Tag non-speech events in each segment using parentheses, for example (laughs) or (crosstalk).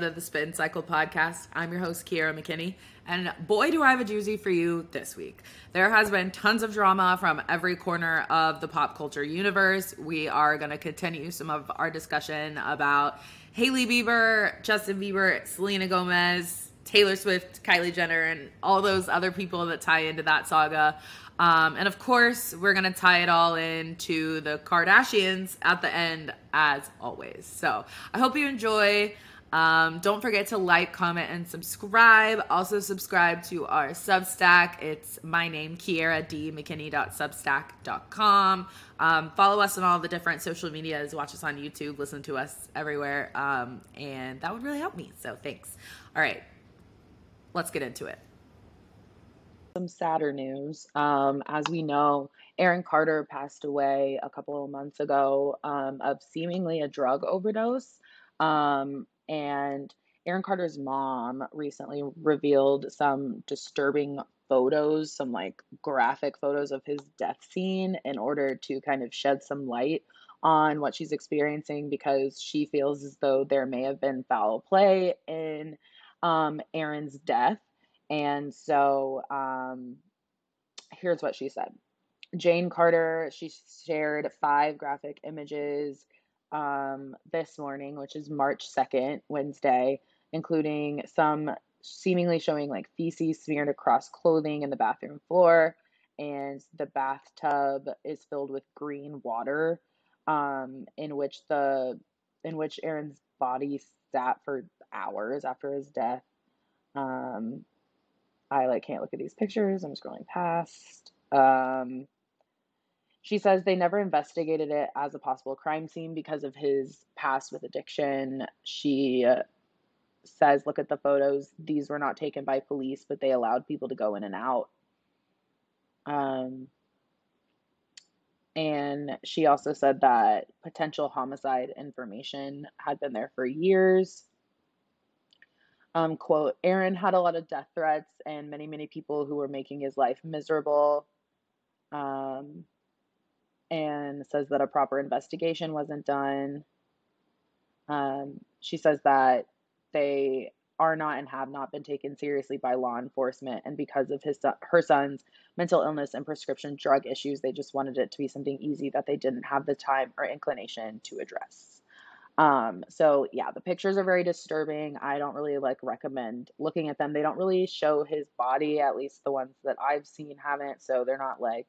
episode of the Spin Cycle podcast. I'm your host, Kiera McKinney, and boy, do I have a doozy for you this week. There has been tons of drama from every corner of the pop culture universe. We are going to continue some of our discussion about Hailey Bieber, Justin Bieber, Selena Gomez, Taylor Swift, Kylie Jenner, and all those other people that tie into that saga. Um, and of course, we're going to tie it all into the Kardashians at the end, as always. So I hope you enjoy. Um, don't forget to like, comment, and subscribe. Also, subscribe to our Substack. It's my name, Kiera D. McKinney.substack.com. Um, follow us on all the different social medias. Watch us on YouTube. Listen to us everywhere. Um, and that would really help me. So, thanks. All right, let's get into it some sadder news. Um, as we know, Aaron Carter passed away a couple of months ago um, of seemingly a drug overdose. Um, and Aaron Carter's mom recently revealed some disturbing photos, some like graphic photos of his death scene in order to kind of shed some light on what she's experiencing because she feels as though there may have been foul play in um, Aaron's death. And so um, here's what she said Jane Carter, she shared five graphic images um, this morning, which is March 2nd, Wednesday, including some seemingly showing like feces smeared across clothing in the bathroom floor. And the bathtub is filled with green water, um, in which the in which Aaron's body sat for hours after his death. Um, I like can't look at these pictures. I'm scrolling past. Um, she says they never investigated it as a possible crime scene because of his past with addiction. She uh, says, look at the photos. These were not taken by police, but they allowed people to go in and out. Um, and she also said that potential homicide information had been there for years. Um, quote, Aaron had a lot of death threats and many, many people who were making his life miserable. Um, and says that a proper investigation wasn't done. Um, she says that they are not and have not been taken seriously by law enforcement, and because of his her son's mental illness and prescription drug issues, they just wanted it to be something easy that they didn't have the time or inclination to address. Um, so yeah, the pictures are very disturbing. I don't really like recommend looking at them. They don't really show his body, at least the ones that I've seen haven't, so they're not like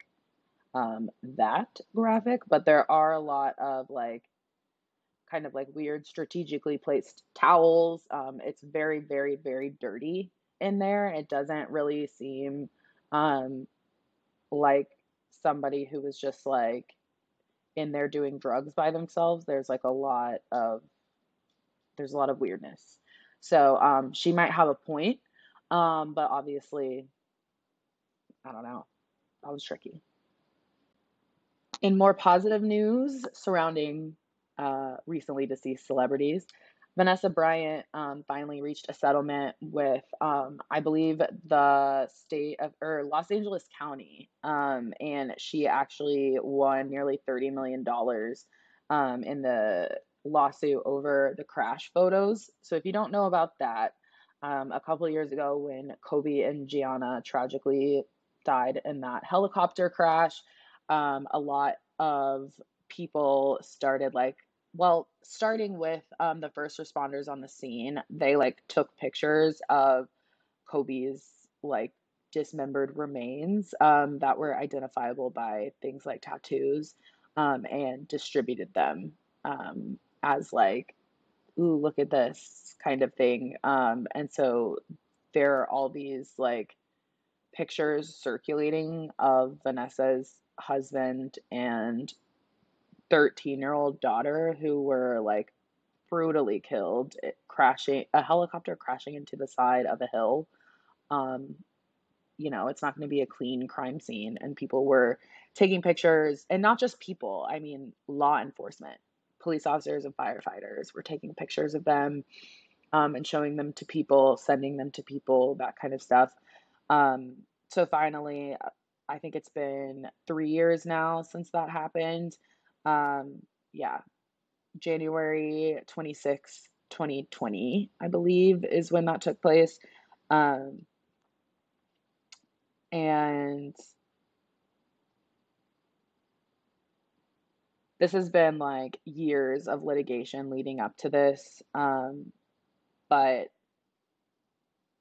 um that graphic, but there are a lot of like kind of like weird strategically placed towels. Um, it's very, very, very dirty in there. It doesn't really seem um like somebody who was just like in there doing drugs by themselves, there's like a lot of there's a lot of weirdness. So um, she might have a point, um, but obviously, I don't know. That was tricky. In more positive news surrounding uh, recently deceased celebrities, Vanessa Bryant um, finally reached a settlement with, um, I believe, the state of or Los Angeles County, um, and she actually won nearly thirty million dollars um, in the lawsuit over the crash photos. So if you don't know about that, um, a couple years ago when Kobe and Gianna tragically died in that helicopter crash, um, a lot of people started like well, starting with um, the first responders on the scene, they like took pictures of Kobe's like dismembered remains um, that were identifiable by things like tattoos um, and distributed them um, as like, ooh, look at this kind of thing. Um, and so there are all these like pictures circulating of Vanessa's husband and 13 year old daughter who were like brutally killed eh, crashing a helicopter crashing into the side of a hill. Um you know it's not going to be a clean crime scene and people were taking pictures and not just people i mean law enforcement. Police officers and firefighters were taking pictures of them um, and showing them to people sending them to people that kind of stuff. Um, so finally i think it's been three years now since that happened um, yeah, January 26th, 2020, I believe, is when that took place. Um, and this has been like years of litigation leading up to this. Um, but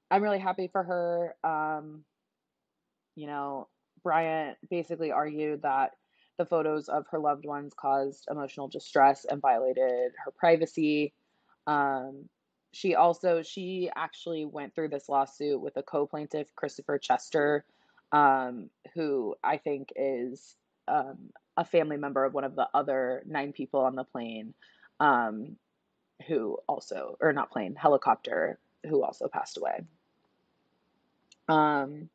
I'm really happy for her. Um, you know, Bryant basically argued that the photos of her loved ones caused emotional distress and violated her privacy. Um, she also she actually went through this lawsuit with a co-plaintiff Christopher Chester, um, who I think is um, a family member of one of the other nine people on the plane, um, who also or not plane helicopter who also passed away. Um,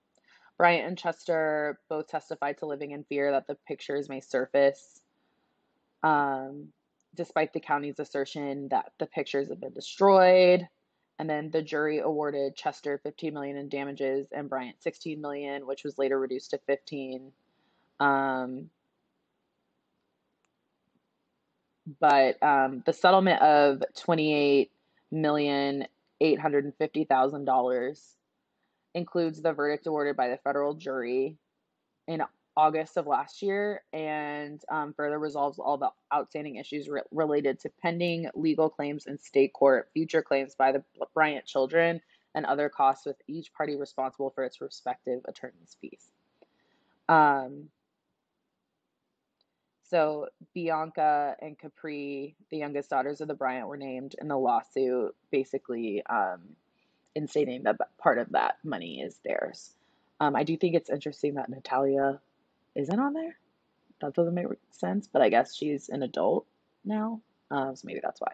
Bryant and Chester both testified to living in fear that the pictures may surface. Um, despite the county's assertion that the pictures have been destroyed. And then the jury awarded Chester 15 million in damages and Bryant 16 million, which was later reduced to 15. Um, but um, the settlement of 28 million eight hundred and fifty thousand dollars includes the verdict awarded by the federal jury in August of last year and um, further resolves all the outstanding issues re- related to pending legal claims in state court, future claims by the Bryant children, and other costs with each party responsible for its respective attorney's fees. Um, so Bianca and Capri, the youngest daughters of the Bryant, were named in the lawsuit, basically um, in stating that part of that money is theirs. Um, I do think it's interesting that Natalia isn't on there. That doesn't make sense, but I guess she's an adult now, um, so maybe that's why.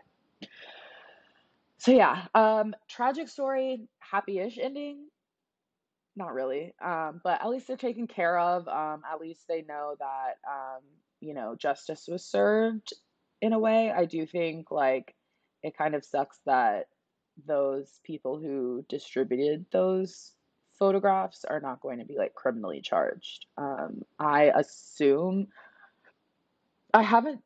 So yeah, um, tragic story, happy-ish ending. Not really, um, but at least they're taken care of. Um, at least they know that um, you know justice was served in a way. I do think like it kind of sucks that those people who distributed those photographs are not going to be like criminally charged. Um, I assume I haven't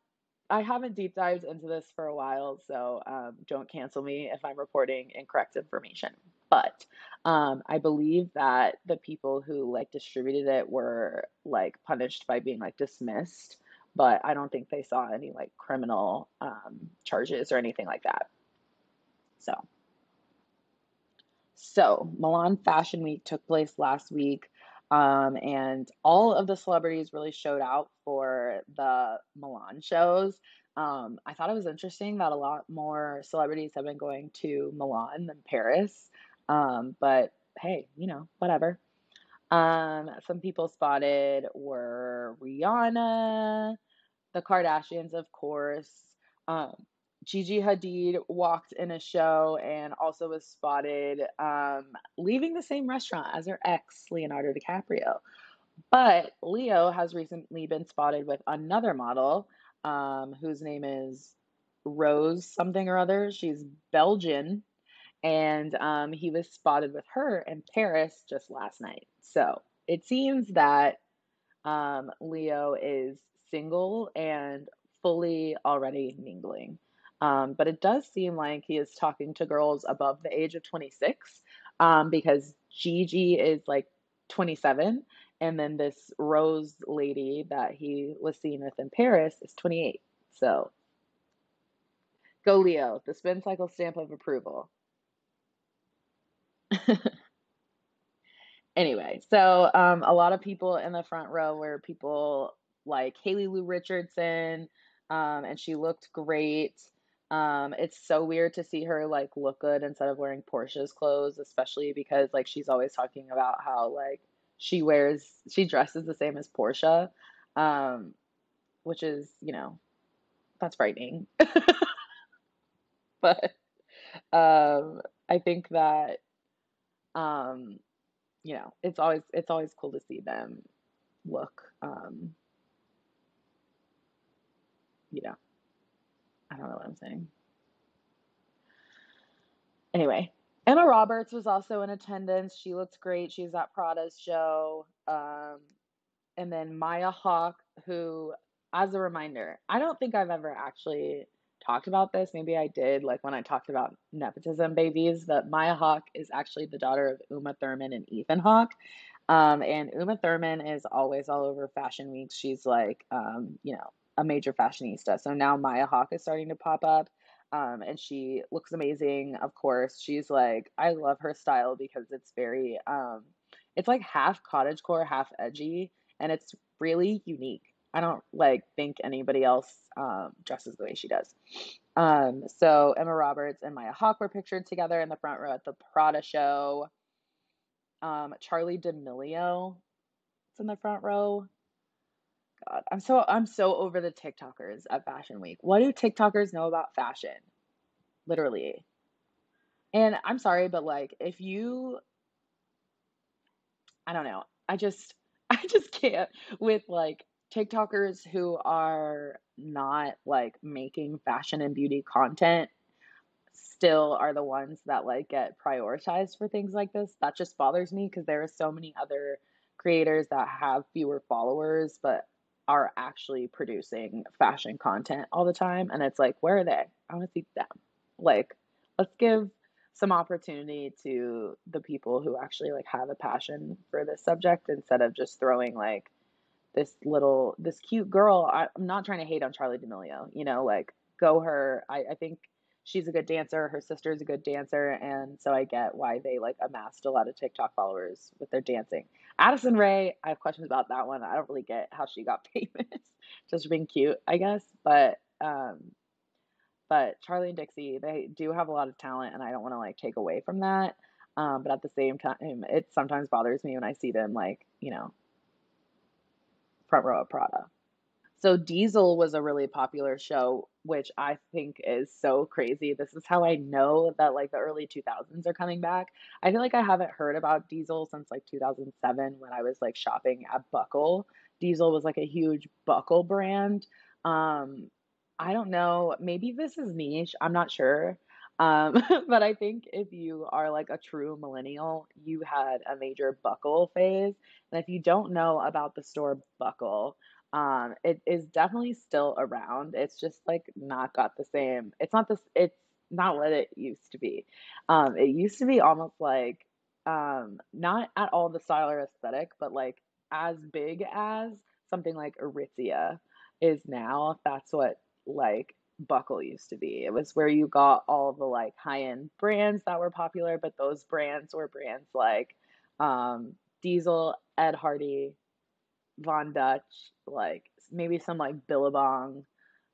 I haven't deep dived into this for a while, so um, don't cancel me if I'm reporting incorrect information. But um, I believe that the people who like distributed it were like punished by being like dismissed, but I don't think they saw any like criminal um, charges or anything like that. So so, Milan Fashion Week took place last week, um, and all of the celebrities really showed out for the Milan shows. Um, I thought it was interesting that a lot more celebrities have been going to Milan than Paris, um, but hey, you know, whatever. Um, some people spotted were Rihanna, the Kardashians, of course. Gigi Hadid walked in a show and also was spotted um, leaving the same restaurant as her ex, Leonardo DiCaprio. But Leo has recently been spotted with another model um, whose name is Rose something or other. She's Belgian. And um, he was spotted with her in Paris just last night. So it seems that um, Leo is single and fully already mingling. Um, but it does seem like he is talking to girls above the age of 26 um, because Gigi is like 27. And then this Rose lady that he was seen with in Paris is 28. So go Leo, the spin cycle stamp of approval. (laughs) anyway, so um, a lot of people in the front row were people like Haley Lu Richardson, um, and she looked great. Um, it's so weird to see her like look good instead of wearing Portia's clothes, especially because like she's always talking about how like she wears she dresses the same as Portia, um, which is you know that's frightening. (laughs) but um, I think that um, you know it's always it's always cool to see them look um, you know I don't know what I'm saying. Anyway, Emma Roberts was also in attendance. She looks great. She's at Prada's show. Um, and then Maya Hawke, who, as a reminder, I don't think I've ever actually talked about this. Maybe I did, like when I talked about nepotism babies, that Maya Hawke is actually the daughter of Uma Thurman and Ethan Hawke. Um, and Uma Thurman is always all over fashion weeks. She's like, um, you know, a major fashionista. So now Maya Hawke is starting to pop up. Um, and she looks amazing, of course. She's like, I love her style because it's very, um, it's like half cottagecore, half edgy, and it's really unique. I don't like think anybody else um, dresses the way she does. Um, so Emma Roberts and Maya Hawke were pictured together in the front row at the Prada show. Um, Charli D'Amelio is in the front row. God, I'm so I'm so over the TikTokers at Fashion Week. What do TikTokers know about fashion? Literally. And I'm sorry, but like if you I don't know. I just (laughs) I just can't with like TikTokers who are not like making fashion and beauty content still are the ones that like get prioritized for things like this. That just bothers me because there are so many other creators that have fewer followers but are actually producing fashion content all the time and it's like where are they? I want to see them. Like let's give some opportunity to the people who actually like have a passion for this subject instead of just throwing like this little this cute girl I, am not trying to hate on Charli D'Amelio you know like go her I, I think she's a good dancer her sister's a good dancer and so i get why they like amassed a lot of tiktok followers with their dancing addison Rae, i have questions about that one i don't really get how she got (laughs) famous just for being cute i guess but um but Charli and Dixie, they do have a lot of talent, and I don't want to like take away from that. Um, but at the same time, it sometimes bothers me when I see them like you know front row of Prada. So Diesel was a really popular show, which I think is so crazy. This is how I know that like the early 2000s are coming back. I feel like I haven't heard about Diesel since like 2007 when I was like shopping at Buckle. Diesel was like a huge Buckle brand. Um, I don't know. Maybe this is niche. I'm not sure. Um, (laughs) but I think if you are like a true millennial, you had a major buckle phase. And if you don't know about the store Buckle, um, it is definitely still around. It's just like not got the same. It's not this. It's not what it used to be. Um, it used to be almost like um, not at all the style or aesthetic, but like as big as something like Aritzia is now. That's what like Buckle used to be. It was where you got all the like high end brands that were popular, but those brands were brands like um, Diesel, Ed Hardy, Von Dutch, like maybe some like Billabong,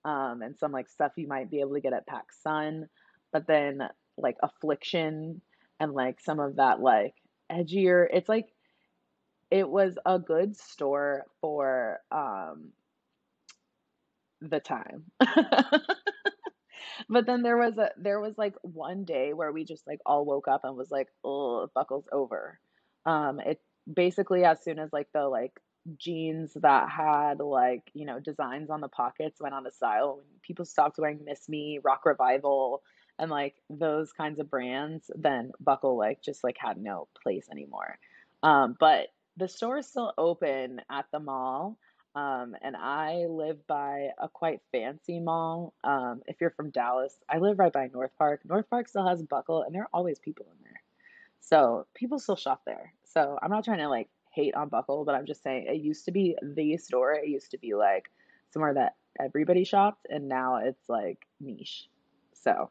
um, and some like stuff you might be able to get at Pac Sun, but then like Affliction and like some of that like edgier. It's like it was a good store for um the time. (laughs) but then there was a there was like one day where we just like all woke up and was like, "Oh, buckles over." Um, it basically as soon as like the like jeans that had like you know designs on the pockets went on a style when people stopped wearing miss me rock revival and like those kinds of brands then buckle like just like had no place anymore um, but the store is still open at the mall um, and I live by a quite fancy mall. Um, if you're from Dallas, I live right by North Park. North Park still has Buckle, and there are always people in there. So people still shop there. So I'm not trying to like hate on Buckle, but I'm just saying it used to be the store. It used to be like somewhere that everybody shopped, and now it's like niche. So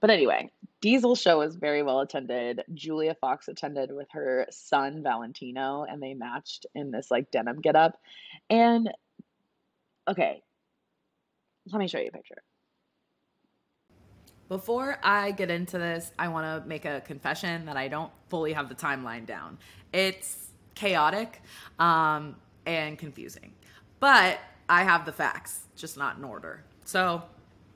but anyway, Diesel show was very well attended. Julia Fox attended with her son Valentino, and they matched in this like denim getup. And okay, let me show you a picture. Before I get into this, I want to make a confession that I don't fully have the timeline down. It's chaotic um, and confusing, but I have the facts, just not in order. So,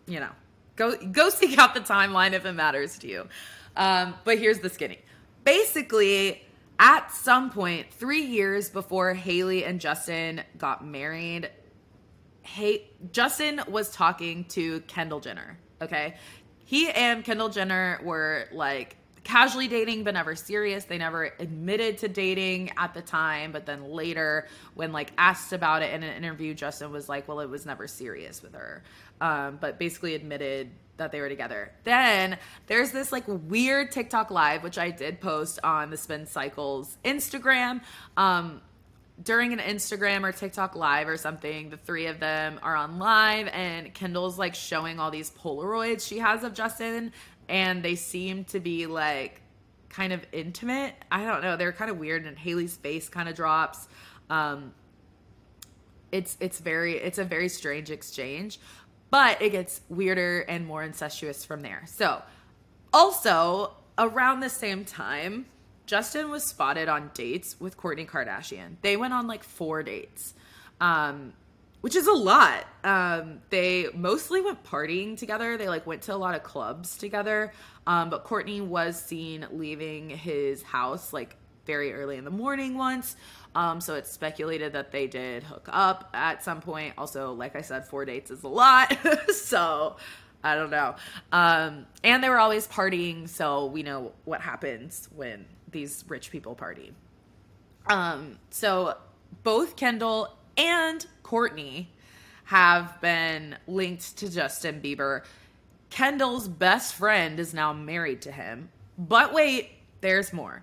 you know, Go go seek out the timeline if it matters to you. Um, but here's the skinny. Basically, at some point, three years before Hailey and Justin got married, hey, Justin was talking to Kendall Jenner. Okay, he and Kendall Jenner were like casually dating but never serious. They never admitted to dating at the time, but then later, when like asked about it in an interview, Justin was like, "Well, it was never serious with her," um, but basically admitted that they were together. Then there's this like weird TikTok live, which I did post on the Spin Cycles Instagram. Um, during an Instagram or TikTok live or something, the three of them are on live, and Kendall's like showing all these Polaroids she has of Justin and they seem to be like kind of intimate. I don't know. They're kind of weird, and Hailey's face kind of drops. Um, it's it's very it's a very strange exchange, but it gets weirder and more incestuous from there. So, also around the same time, Justin was spotted on dates with Kourtney Kardashian. They went on like four dates. Um, which is a lot. Um, they mostly went partying together. They like went to a lot of clubs together. Um, but Kourtney was seen leaving his house like very early in the morning once. Um, so it's speculated that they did hook up at some point. Also, like I said, four dates is a lot. (laughs) so I don't know. Um, and they were always partying, so we know what happens when these rich people party. Um, so both Kendall and Kourtney have been linked to Justin Bieber. Kendall's best friend is now married to him. But wait, there's more.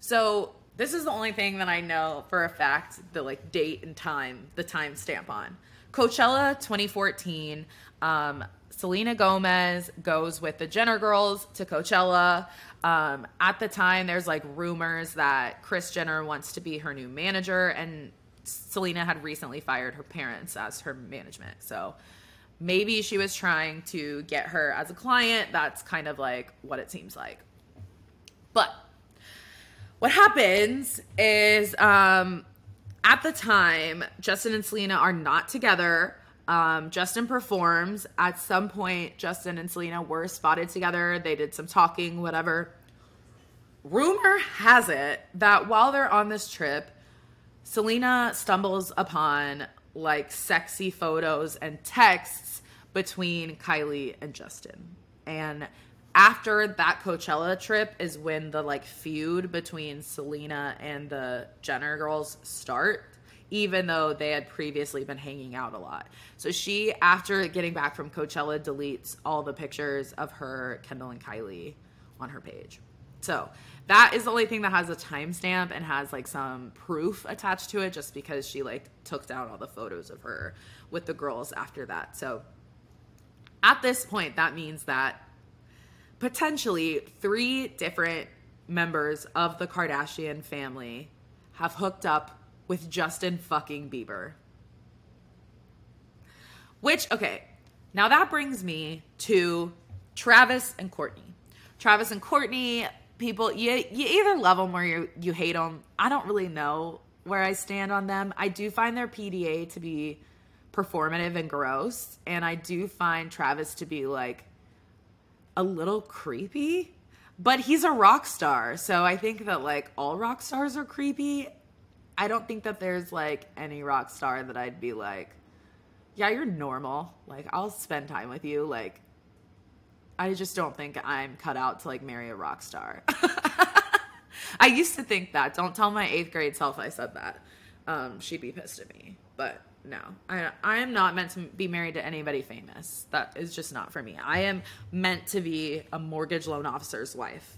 So this is the only thing that I know for a fact the like date and time, the time stamp on. Coachella 2014. Um, Selena Gomez goes with the Jenner girls to Coachella. Um, at the time, there's like rumors that Kris Jenner wants to be her new manager, and Selena had recently fired her parents as her management. So maybe she was trying to get her as a client. That's kind of like what it seems like. But what happens is um, at the time, Justin and Selena are not together. Um, Justin performs. At some point, Justin and Selena were spotted together. They did some talking, whatever. Rumor has it that while they're on this trip, Selena stumbles upon like sexy photos and texts between Kylie and Justin. And after that Coachella trip is when the like feud between Selena and the Jenner girls start even though they had previously been hanging out a lot. So she after getting back from Coachella deletes all the pictures of her Kendall and Kylie on her page. So that is the only thing that has a timestamp and has like some proof attached to it just because she like took down all the photos of her with the girls after that. So at this point, that means that potentially three different members of the Kardashian family have hooked up with Justin fucking Bieber. Which, okay, now that brings me to Travis and Kourtney. Travis and Kourtney, people you you either love them or you you hate them. I don't really know where I stand on them. I do find their PDA to be performative and gross, and I do find Travis to be like a little creepy. But he's a rock star, so I think that like all rock stars are creepy. I don't think that there's like any rock star that I'd be like, yeah, you're normal. Like I'll spend time with you. Like I just don't think I'm cut out to like marry a rock star. (laughs) I used to think that. Don't tell my eighth grade self I said that. Um, she'd be pissed at me. But no, I I am not meant to be married to anybody famous. That is just not for me. I am meant to be a mortgage loan officer's wife.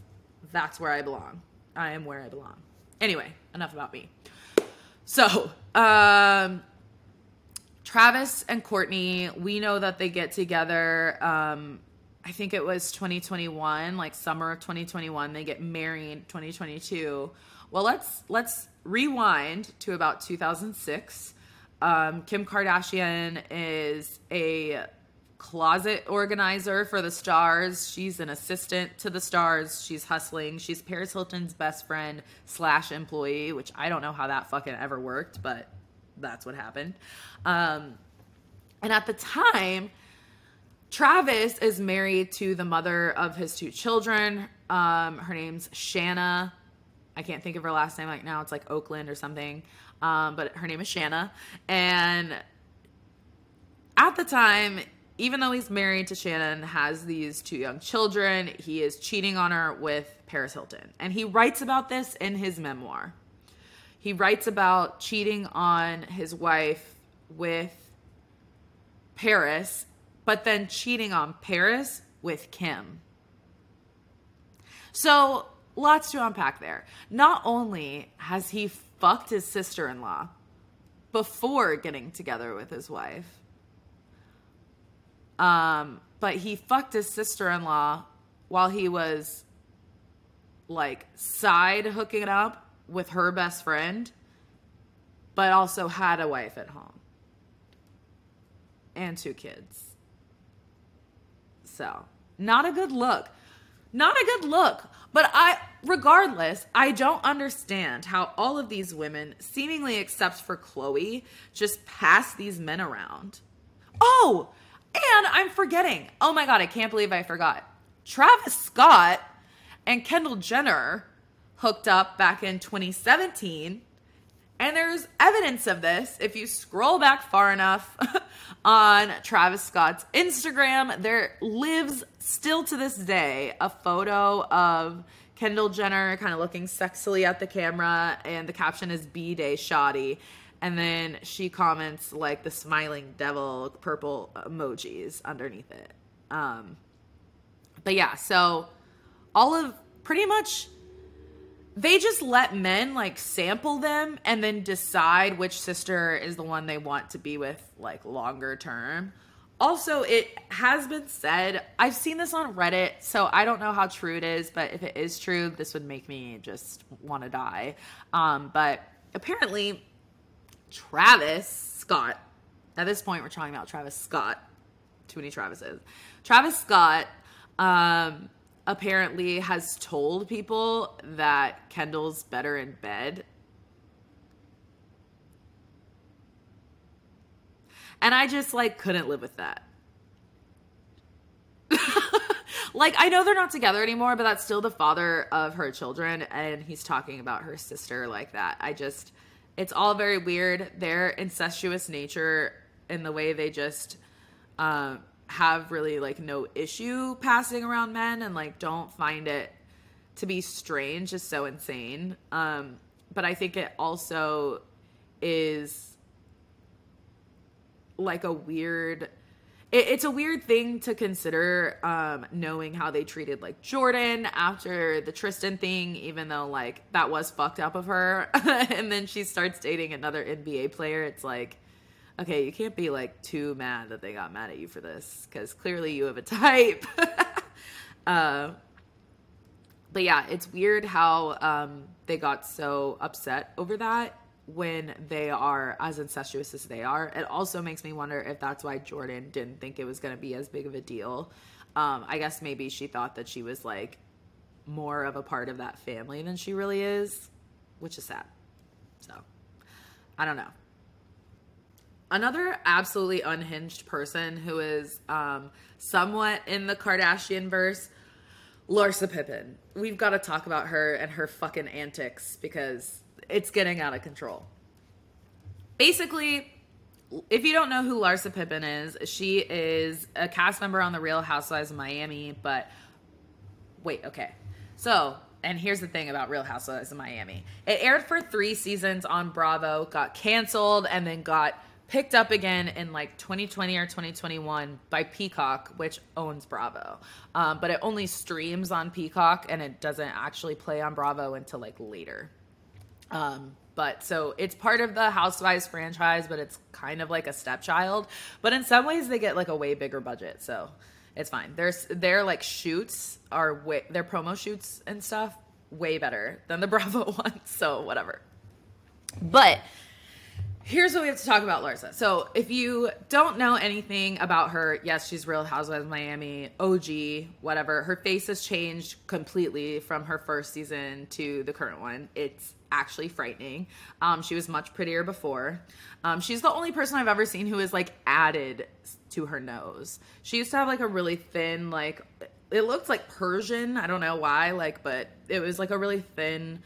That's where I belong. I am where I belong. Anyway, enough about me. So, um, Travis and Kourtney, we know that they get together. Um, I think it was 2021, like summer of 2021, they get married 2022. Well, let's let's rewind to about 2006. Um, Kim Kardashian is a closet organizer for the stars. She's an assistant to the stars. She's hustling. She's Paris Hilton's best friend slash employee, which I don't know how that fucking ever worked, but that's what happened. Um, and at the time, Travis is married to the mother of his two children. Um, her name's Shanna. I can't think of her last name right now. It's like Oakland or something. Um, but her name is Shanna. And at the time, even though he's married to Shannon, has these two young children, he is cheating on her with Paris Hilton. And he writes about this in his memoir. He writes about cheating on his wife with Paris, but then cheating on Paris with Kim. So, lots to unpack there. Not only has he fucked his sister in law before getting together with his wife, um, but he fucked his sister in law while he was like side hooking it up with her best friend, but also had a wife at home and two kids. So, not a good look. Not a good look. But I, regardless, I don't understand how all of these women, seemingly except for Khloe, just pass these men around. Oh, and I'm forgetting. Oh my God, I can't believe I forgot. Travis Scott and Kendall Jenner hooked up back in 2017. And there's evidence of this. If you scroll back far enough (laughs) on Travis Scott's Instagram, there lives still to this day a photo of Kendall Jenner kind of looking sexily at the camera, and the caption is B Day Shoddy. And then she comments like the smiling devil purple emojis underneath it. Um, but yeah, so all of pretty much they just let men like sample them and then decide which sister is the one they want to be with like longer term. Also, it has been said, I've seen this on Reddit, so I don't know how true it is, but if it is true, this would make me just want to die. Um, but apparently, Travis Scott, at this point, we're talking about Travis Scott, too many Travises. Travis Scott um, apparently has told people that Kendall's better in bed. And I just like couldn't live with that. (laughs) like I know they're not together anymore, but that's still the father of her children and he's talking about her sister like that. I just it's all very weird. Their incestuous nature and the way they just um have really like no issue passing around men and like don't find it to be strange is so insane. Um, but I think it also is like a weird it, it's a weird thing to consider um knowing how they treated like Jordan after the Tristan thing even though like that was fucked up of her. (laughs) And then she starts dating another NBA player. It's like okay, you can't be like too mad that they got mad at you for this because clearly you have a type. (laughs) uh, but yeah, it's weird how um, they got so upset over that when they are as incestuous as they are. It also makes me wonder if that's why Jordan didn't think it was going to be as big of a deal. Um, I guess maybe she thought that she was like more of a part of that family than she really is, which is sad. So, I don't know another absolutely unhinged person who is um, somewhat in the Kardashian verse, Larsa Pippen. We've got to talk about her and her fucking antics because it's getting out of control. Basically, if you don't know who Larsa Pippen is, she is a cast member on The Real Housewives of Miami. But wait, okay. So, and here's the thing about Real Housewives of Miami it aired for three seasons on Bravo, got canceled, and then got picked up again in like 2020 or 2021 by Peacock, which owns Bravo. Um, but it only streams on Peacock and it doesn't actually play on Bravo until like later. Um, but so it's part of the Housewives franchise, but it's kind of like a stepchild. But in some ways, they get like a way bigger budget, so it's fine. There's their like shoots are way their promo shoots and stuff way better than the (laughs) Bravo ones, so whatever. But Here's what we have to talk about Larsa. So, if you don't know anything about her, yes, she's Real Housewives of Miami, OG, whatever. Her face has changed completely from her first season to the current one. It's actually frightening. Um, she was much prettier before. Um, she's the only person I've ever seen who is like added to her nose. She used to have like a really thin, like it looked like Persian. I don't know why, like, but it was like a really thin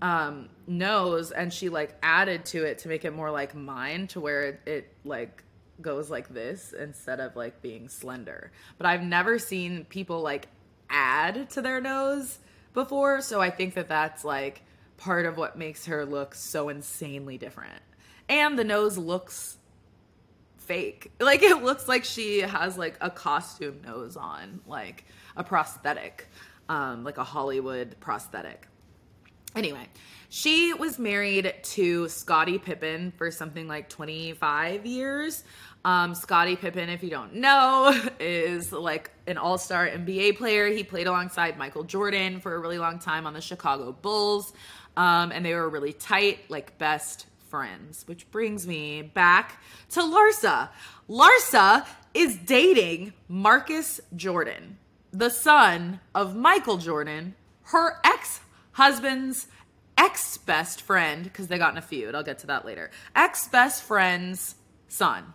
um nose and she like added to it to make it more like mine to where it, it like goes like this instead of like being slender. But I've never seen people like add to their nose before, so I think that that's like part of what makes her look so insanely different. And the nose looks fake. (laughs) Like it looks like she has like a costume nose on, like a prosthetic, um, like a Hollywood prosthetic. Anyway, she was married to Scottie Pippen for something like 25 years. Um, Scottie Pippen, if you don't know, (laughs) is like an all star NBA player. He played alongside Michael Jordan for a really long time on the Chicago Bulls. Um, and they were really tight, like best friends, which brings me back to Larsa. Larsa is dating Marcus Jordan, the son of Michael Jordan, her ex husband's ex best friend, because they got in a feud. I'll get to that later. Ex best friend's son.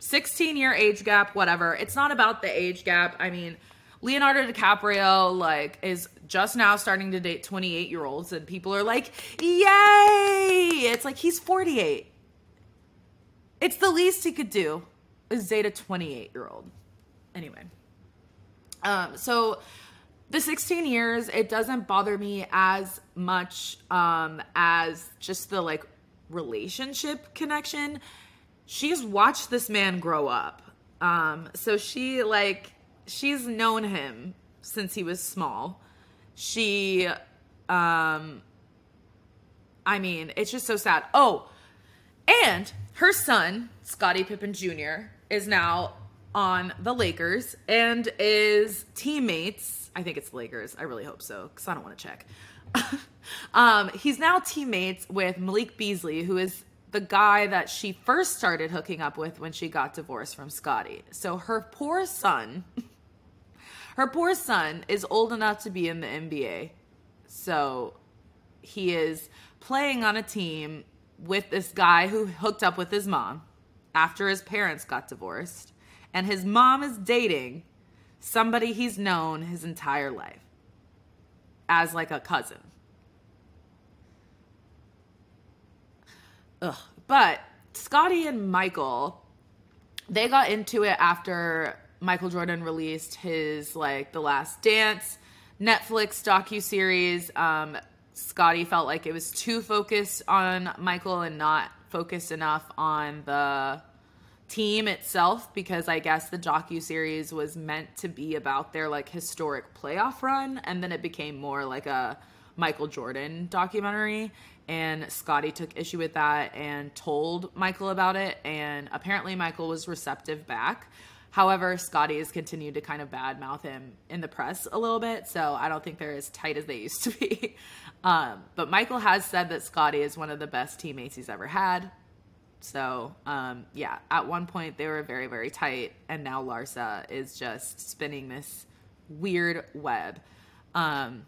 16 year age gap, whatever. It's not about the age gap. I mean, Leonardo DiCaprio like is just now starting to date 28 year olds and people are like, "Yay!" It's like he's 48. It's the least he could do is date a 28 year old. Anyway. Um so the 16 years it doesn't bother me as much um as just the like relationship connection. She's watched this man grow up. Um so she like she's known him since he was small. She um I mean, it's just so sad. Oh, and her son, Scottie Pippen Jr., is now on the Lakers and is teammates. I think it's Lakers. I really hope so because I don't want to check. (laughs) um, he's now teammates with Malik Beasley, who is the guy that she first started hooking up with when she got divorced from Scottie. So her poor son (laughs) Her poor son is old enough to be in the NBA. So he is playing on a team with this guy who hooked up with his mom after his parents got divorced. And his mom is dating somebody he's known his entire life as like a cousin. Ugh. But Scottie and Michael, they got into it after Michael Jordan released his like The Last Dance Netflix docu series. Um, Scottie felt like it was too focused on Michael and not focused enough on the team itself because I guess the docu series was meant to be about their like historic playoff run and then it became more like a Michael Jordan documentary and Scottie took issue with that and told Michael about it and apparently Michael was receptive back. However, Scottie has continued to kind of badmouth him in the press a little bit, so I don't think they're as tight as they used to be. (laughs) Um, but Michael has said that Scottie is one of the best teammates he's ever had. So, um, yeah, at one point they were very, very tight, and now Larsa is just spinning this weird web. Um,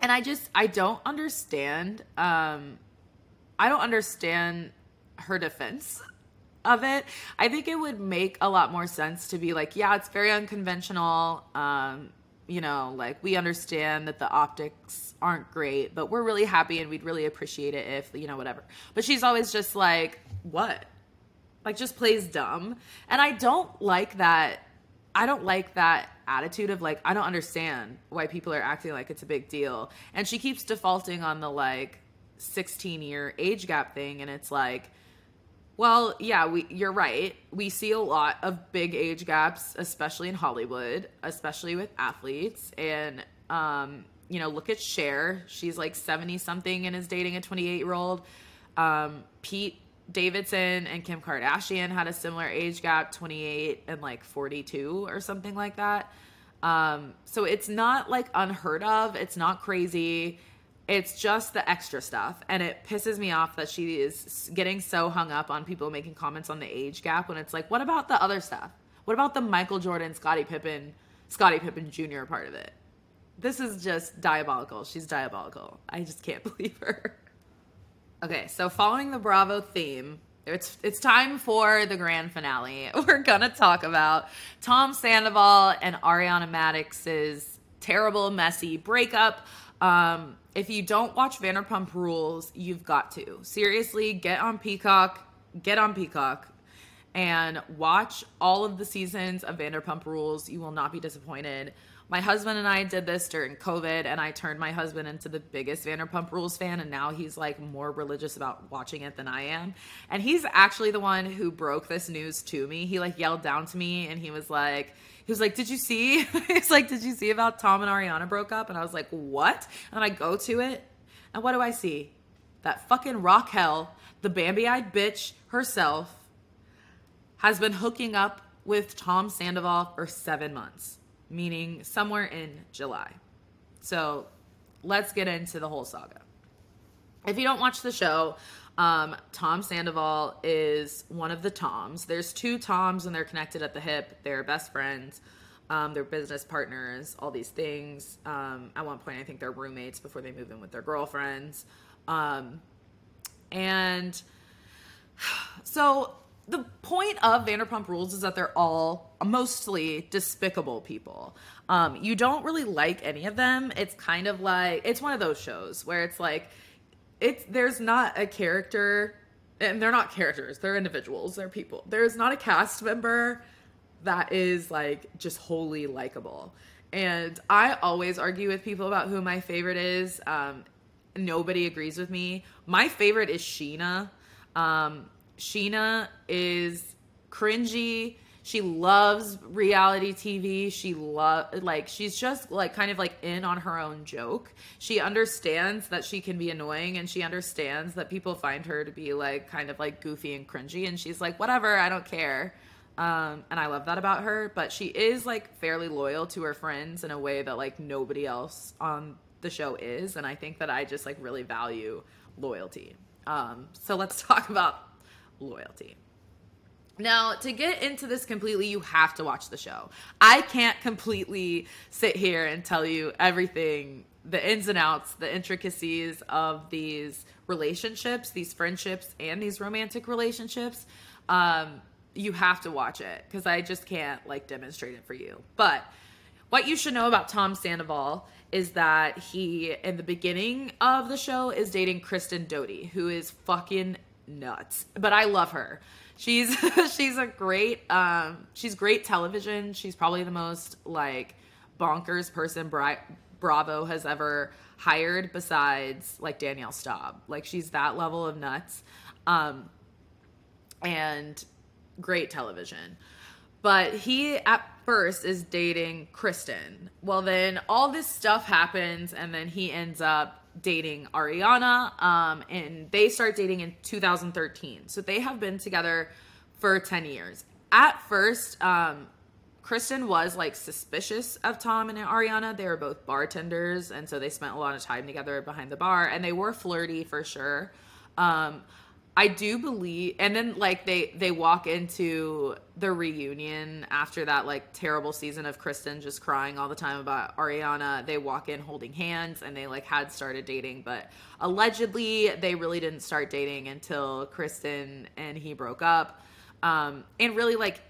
and I just, I don't understand. Um, I don't understand her defense of it. I think it would make a lot more sense to be like, yeah, it's very unconventional. Um, you know, like we understand that the optics aren't great, but we're really happy and we'd really appreciate it if, you know, whatever. But she's always just like, what? Like just plays dumb. And I don't like that. I don't like that attitude of like, I don't understand why people are acting like it's a big deal. And she keeps defaulting on the like 16 year age gap thing. And it's like, well, yeah, we you're right. We see a lot of big age gaps, especially in Hollywood, especially with athletes. And um, you know, look at Cher. She's like 70 something and is dating a 28 year old. Um, Pete Davidson and Kim Kardashian had a similar age gap, 28 and like 42 or something like that. Um, so it's not like unheard of. It's not crazy. It's just the extra stuff. And it pisses me off that she is getting so hung up on people making comments on the age gap when it's like, what about the other stuff? What about the Michael Jordan, Scottie Pippen, Scottie Pippen Jr. part of it? This is just diabolical. She's diabolical. I just can't (laughs) believe her. Okay, so following the Bravo theme, it's it's time for the grand finale. (laughs) We're gonna talk about Tom Sandoval and Ariana Madix's terrible, messy breakup. Um, if you don't watch Vanderpump Rules, you've got to. Seriously, get on Peacock. Get on Peacock. and watch all of the seasons of Vanderpump Rules. You will not be disappointed. My husband and I did this during COVID, and I turned my husband into the biggest Vanderpump Rules fan, and now he's like more religious about watching it than I am. And he's actually the one who broke this news to me. He like yelled down to me, and he was like, he was like, "Did you see?" (laughs) He's like, "Did you see about Tom and Ariana broke up?" And I was like, "What?" And I go to it, and what do I see? That fucking Raquel, the Bambi-eyed bitch herself, has been hooking up with Tom Sandoval for seven months meaning somewhere in July. So let's get into the whole saga. If you don't watch the show, um, Tom Sandoval is one of the Toms. There's two Toms and they're connected at the hip. They're best friends. Um, they're business partners, all these things. Um, at one point, I think they're roommates before they move in with their girlfriends. Um, and so the point of Vanderpump Rules is that they're all mostly despicable people. Um, you don't really like any of them. It's kind of like it's one of those shows where it's like it's there's not a character and they're not characters, they're individuals, they're people. There's not a cast member that is like just wholly likable. And I always argue with people about who my favorite is. Um, nobody agrees with me. My favorite is Scheana Um, Scheana is cringy. She loves reality TV. She love like she's just like kind of like in on her own joke. She understands that she can be annoying and she understands that people find her to be like kind of like goofy and cringy and she's like whatever, I don't care. Um, and I love that about her, but she is like fairly loyal to her friends in a way that like nobody else on the show is and I think that I just like really value loyalty. Um, so let's (laughs) talk about loyalty. Now, to get into this completely, you have to watch the show. I can't completely sit here and tell you everything, the ins and outs, the intricacies of these relationships, these friendships, and these romantic relationships. Um, you have to watch it because I just can't like demonstrate it for you. But what you should know about Tom Sandoval is that he, in the beginning of the show, is dating Kristen Doute, who is fucking nuts. But I love her. She's (laughs) she's a great um she's great television. She's probably the most like bonkers person Bri- Bravo has ever hired besides like Danielle Staub. Like she's that level of nuts. Um and great television. But he at first is dating Kristen. Well, then all this stuff happens, and then he ends up dating Ariana, um, and they start dating in 2013. So they have been together for 10 years. At first, um, Kristen was like suspicious of Tom and Ariana. They were both bartenders, and so they spent a lot of time together behind the bar, and they were flirty for sure. Um, I do believe, and then like they they walk into the reunion after that like terrible season of Kristen just crying all the time about Ariana. They walk in holding hands, and they like had started dating, but allegedly they really didn't start dating until Kristen and he broke up. Um, and really like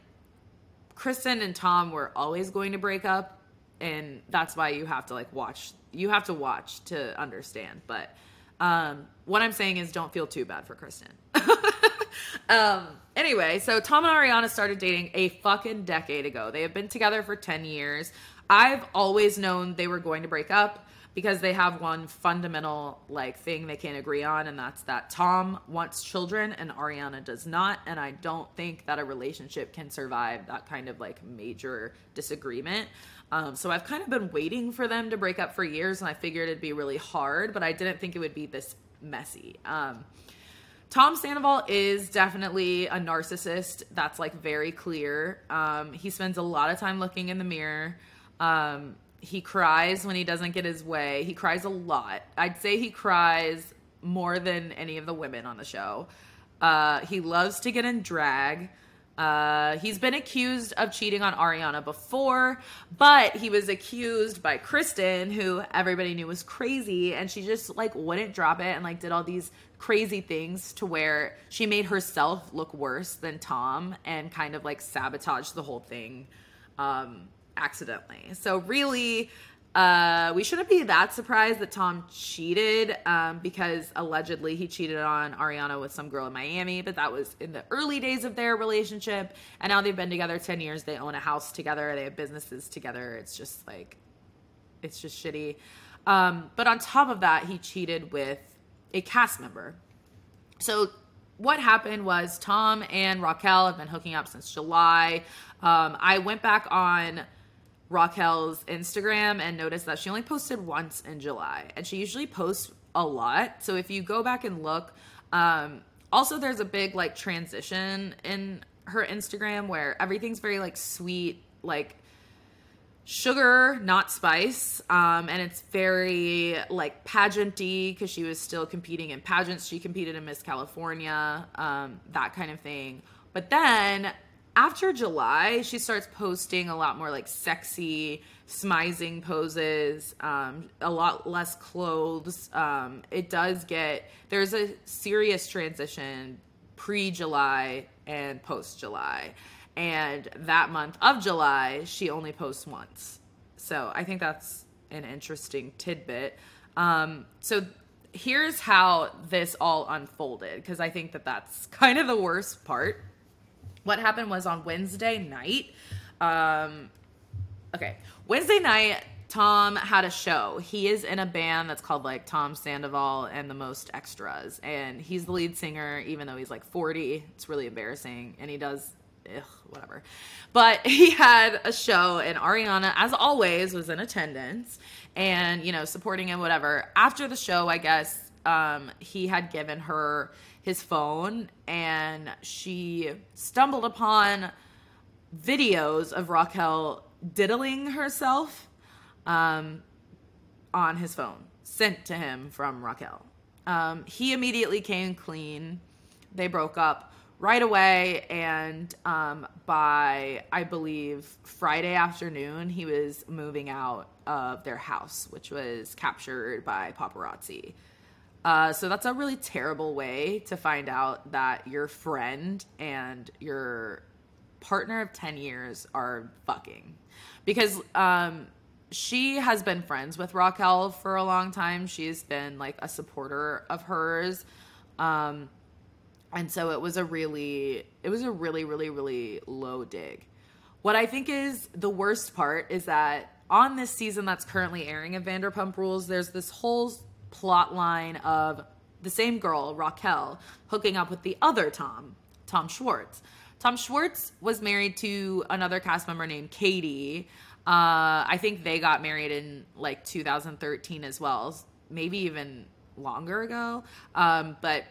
Kristen and Tom were always going to break up, and that's why you have to like watch. You have to watch to understand, but um, what I'm saying is don't feel too bad for Kristen. (laughs) um, anyway, so Tom and Ariana started dating a fucking decade ago. They have been together for 10 years. I've always known they were going to break up because they have one fundamental like thing they can't agree on and that's that Tom wants children and Ariana does not and I don't think that a relationship can survive that kind of like major disagreement. Um, so I've kind of been waiting for them to break up for years, and I figured it'd be really hard, but I didn't think it would be this messy. Um, Tom Sandoval is definitely a narcissist. That's like very clear. Um, he spends a lot of time looking in the mirror. Um, he cries when he doesn't get his way. He cries a lot. I'd say he cries more than any of the women on the show. Uh, he loves to get in drag. Uh, he's been accused of cheating on Ariana before, but he was accused by Kristen, who everybody knew was crazy, and she just like wouldn't drop it and like did all these crazy things to where she made herself look worse than Tom and kind of like sabotaged the whole thing um, accidentally. So really, uh, we shouldn't be that surprised that Tom cheated um, because allegedly he cheated on Ariana with some girl in Miami, but that was in the early days of their relationship. And now they've been together 10 years. They own a house together, they have businesses together. It's just like, it's just shitty. Um, but on top of that, he cheated with a cast member. So what happened was Tom and Raquel have been hooking up since July. Um, I went back on Raquel's Instagram and noticed that she only posted once in July, and she usually posts a lot. So if you go back and look, um, also there's a big like transition in her Instagram where everything's very like sweet, like sugar, not spice. Um, and it's very like pageanty because she was still competing in pageants. She competed in Miss California, um, that kind of thing. But then after July, she starts posting a lot more like sexy, smizing poses, um, a lot less clothes. Um, it does get, there's a serious transition pre July and post July. And that month of July, she only posts once. So I think that's an interesting tidbit. Um, so here's how this all unfolded because I think that that's (laughs) kind of the worst part. What happened was on Wednesday night. Um, okay, Wednesday night, Tom had a show. He is in a band that's called like Tom Sandoval and the Most Extras, and he's the lead singer, even though he's like 40. It's really embarrassing, and he does ugh, whatever. But (laughs) he had a show, and Ariana, as always, was in attendance and, you know, supporting him, whatever. After the show, I guess um, he had given her his phone, and she stumbled upon videos of Raquel diddling herself um, on his phone, sent to him from Raquel. Um, he immediately came clean. They broke up right away and um, by i believe friday afternoon he was moving out of their house which was captured by paparazzi uh, so that's a really terrible way to find out that your friend and your partner of 10 years are fucking. Because um, she has been friends with raquel for a long time. She's been like a supporter of hers. Um, and so it was a really it was a really really really low dig. What i think is the worst part is that on this season that's currently airing of vanderpump rules there's this whole plot line of the same girl raquel hooking up with the other tom tom schwartz. Tom schwartz was married to another cast member named katie. Uh, i think they got married in like 2013 as well maybe even longer ago. Um, but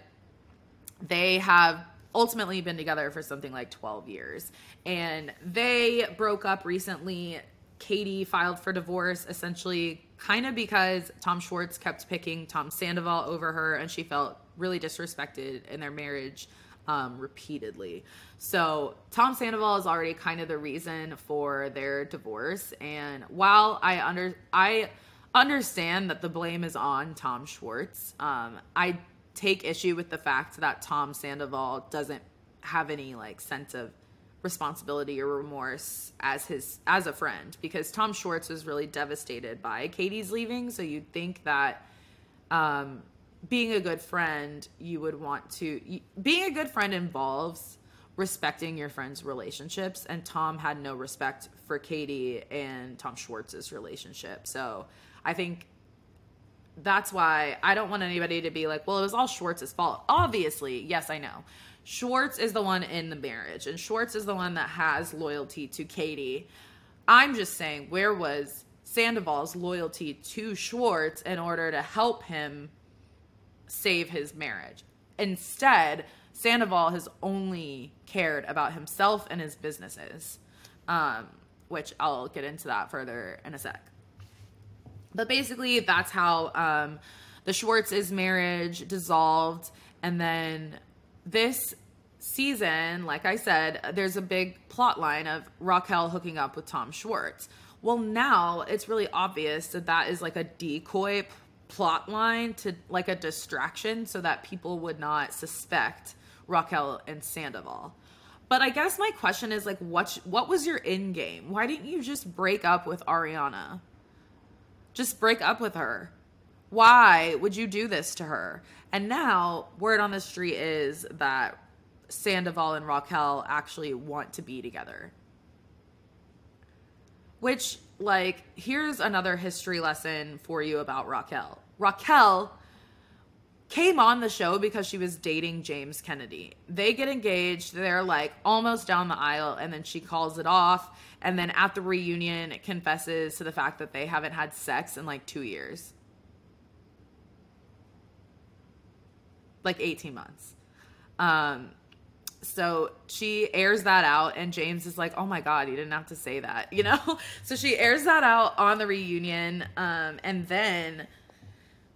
they have ultimately been together for something like 12 years. And they broke up recently katie filed for divorce essentially kind of because tom schwartz kept picking tom sandoval over her and she felt really disrespected in their marriage um, repeatedly. So tom sandoval is already kind of the reason for their divorce and while i under i understand that the blame is on tom schwartz um, i take issue with the fact that Tom Sandoval doesn't have any like sense of responsibility or remorse as his as a friend because Tom Schwartz was really devastated by Katie's leaving so you'd think that um being a good friend you would want to being a good friend involves respecting your friends relationships and Tom had no respect for Katie and Tom Schwartz's relationship so I think that's why I don't want anybody to be like, well, it was all Schwartz's fault. Obviously, yes, I know. Schwartz is the one in the marriage, and Schwartz is the one that has loyalty to Katie. I'm just saying, where was Sandoval's loyalty to Schwartz in order to help him save his marriage? Instead, Sandoval has only cared about himself and his businesses, um, which I'll get into that further in a sec. But basically, that's how um, the Schwartz's marriage dissolved. And then this season, like I said, there's a big plot line of Raquel hooking up with Tom Schwartz. Well, now it's really obvious that that is like a decoy plot line to like a distraction so that people would not suspect Raquel and Sandoval. But I guess my question is like what what was your end game? Why didn't you just break up with Ariana? Just break up with her. Why would you do this to her? And now, word on the street is that Sandoval and Raquel actually want to be together. Which, like, here's another history lesson for you about Raquel. Raquel came on the show because she was dating James Kennedy. They get engaged, they're like almost down the aisle, and then she calls it off. And then at the reunion, it confesses to the fact that they haven't had sex in like two years. Like 18 months. Um, so she airs that out, and James is like, "Oh my god, you didn't have to say that," you know. (laughs) so she airs that out on the reunion, um, and then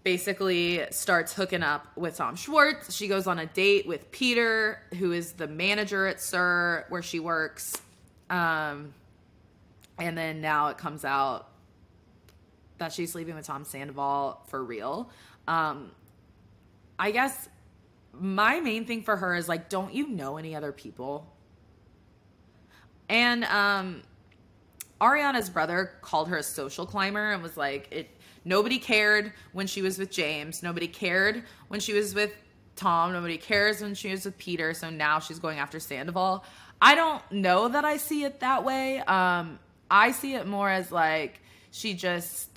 basically starts hooking up with Tom Schwartz. She goes on a date with Peter, who is the manager at SUR where she works. Um, and then now it comes out that she's sleeping with Tom Sandoval for real. Um, I guess my main thing for her is like, don't you know any other people? And um, Ariana's brother called her a social climber and was like, it Nobody cared when she was with James. Nobody cared when she was with Tom. Nobody cares when she was with Peter. So now she's going after Sandoval. I don't know that I see it that way. Um, I see it more as like she just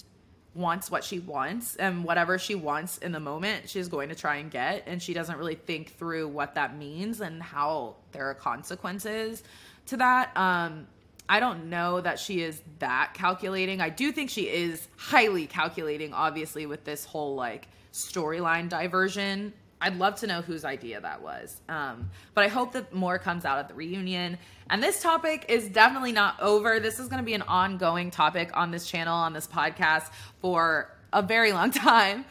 wants what she wants and whatever she wants in the moment she's going to try and get and she doesn't really think through what that means and how there are consequences to that um I don't know that she is that calculating. I do think she is highly calculating, obviously, with this whole like storyline diversion. I'd love to know whose idea that was. Um, but I hope that more comes out at the reunion. And this topic is definitely not over. This is going to be an ongoing topic on this channel, on this podcast for a very long (laughs) time.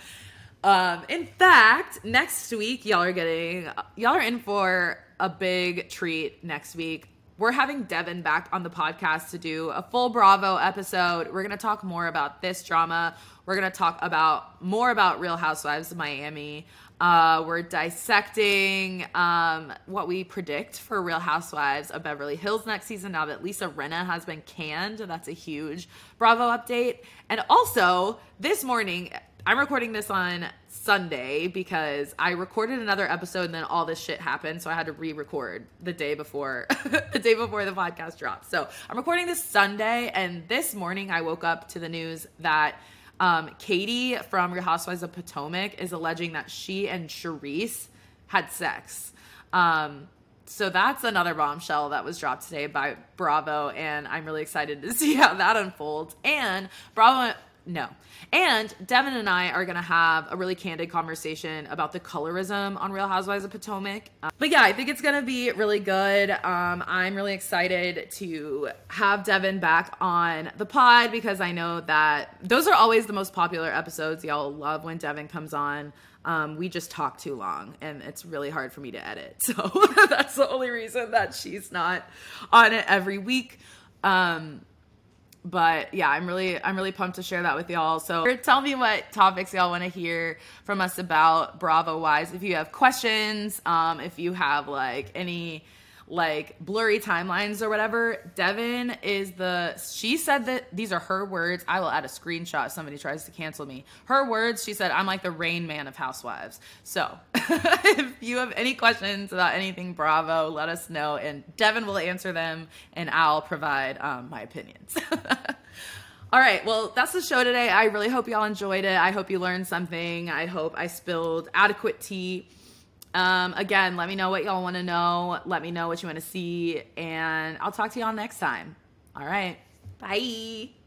Um, in fact, next week, y'all are getting, y'all are in for a big treat next week we're having Devin back on the podcast to do a full Bravo episode. We're going to talk more about this drama. We're going to talk about more about Real Housewives of Miami. Uh, we're dissecting um, what we predict for Real Housewives of Beverly Hills next season now that Lisa Rinna has been canned. That's a huge Bravo update. And also, this morning, I'm recording this on Sunday because I recorded another episode and then all this shit happened, so I had to re-record the day before (laughs) the day before the podcast dropped. So I'm recording this Sunday, and this morning I woke up to the news that um, Katie from Real Housewives of Potomac is alleging that she and Charrisse had sex. Um, so that's another bombshell that was dropped today by Bravo, and I'm really excited to (laughs) see how that unfolds. And Bravo no. And Devin and I are going to have a really candid conversation about the colorism on Real Housewives of Potomac. Um, but yeah, I think it's going to be really good. Um, I'm really excited to have Devin back on the pod because I know that those are always the most popular episodes. Y'all love when Devin comes on. Um, we just talk too long and it's really hard for me to edit. (laughs) So (laughs) that's the only reason that she's not on it every week. Um, but yeah, I'm really I'm really pumped to share that with y'all. So tell me what topics y'all want to hear from us about Bravo wise. If you have questions, um, if you have like any like blurry timelines or whatever. Devin is the she said that these are her words. I will add a screenshot if somebody tries to cancel me. Her words, she said, I'm like the rain man of housewives. So (laughs) if you have any questions about anything Bravo, let us know and Devin will answer them and I'll provide um, my opinions. (laughs) All right, well, that's the show today. I really hope y'all enjoyed it. I hope you learned something. I hope I spilled adequate tea um, again, let me know what y'all want to know. Let me know what you want to see. And I'll talk to y'all next time. All right. Bye.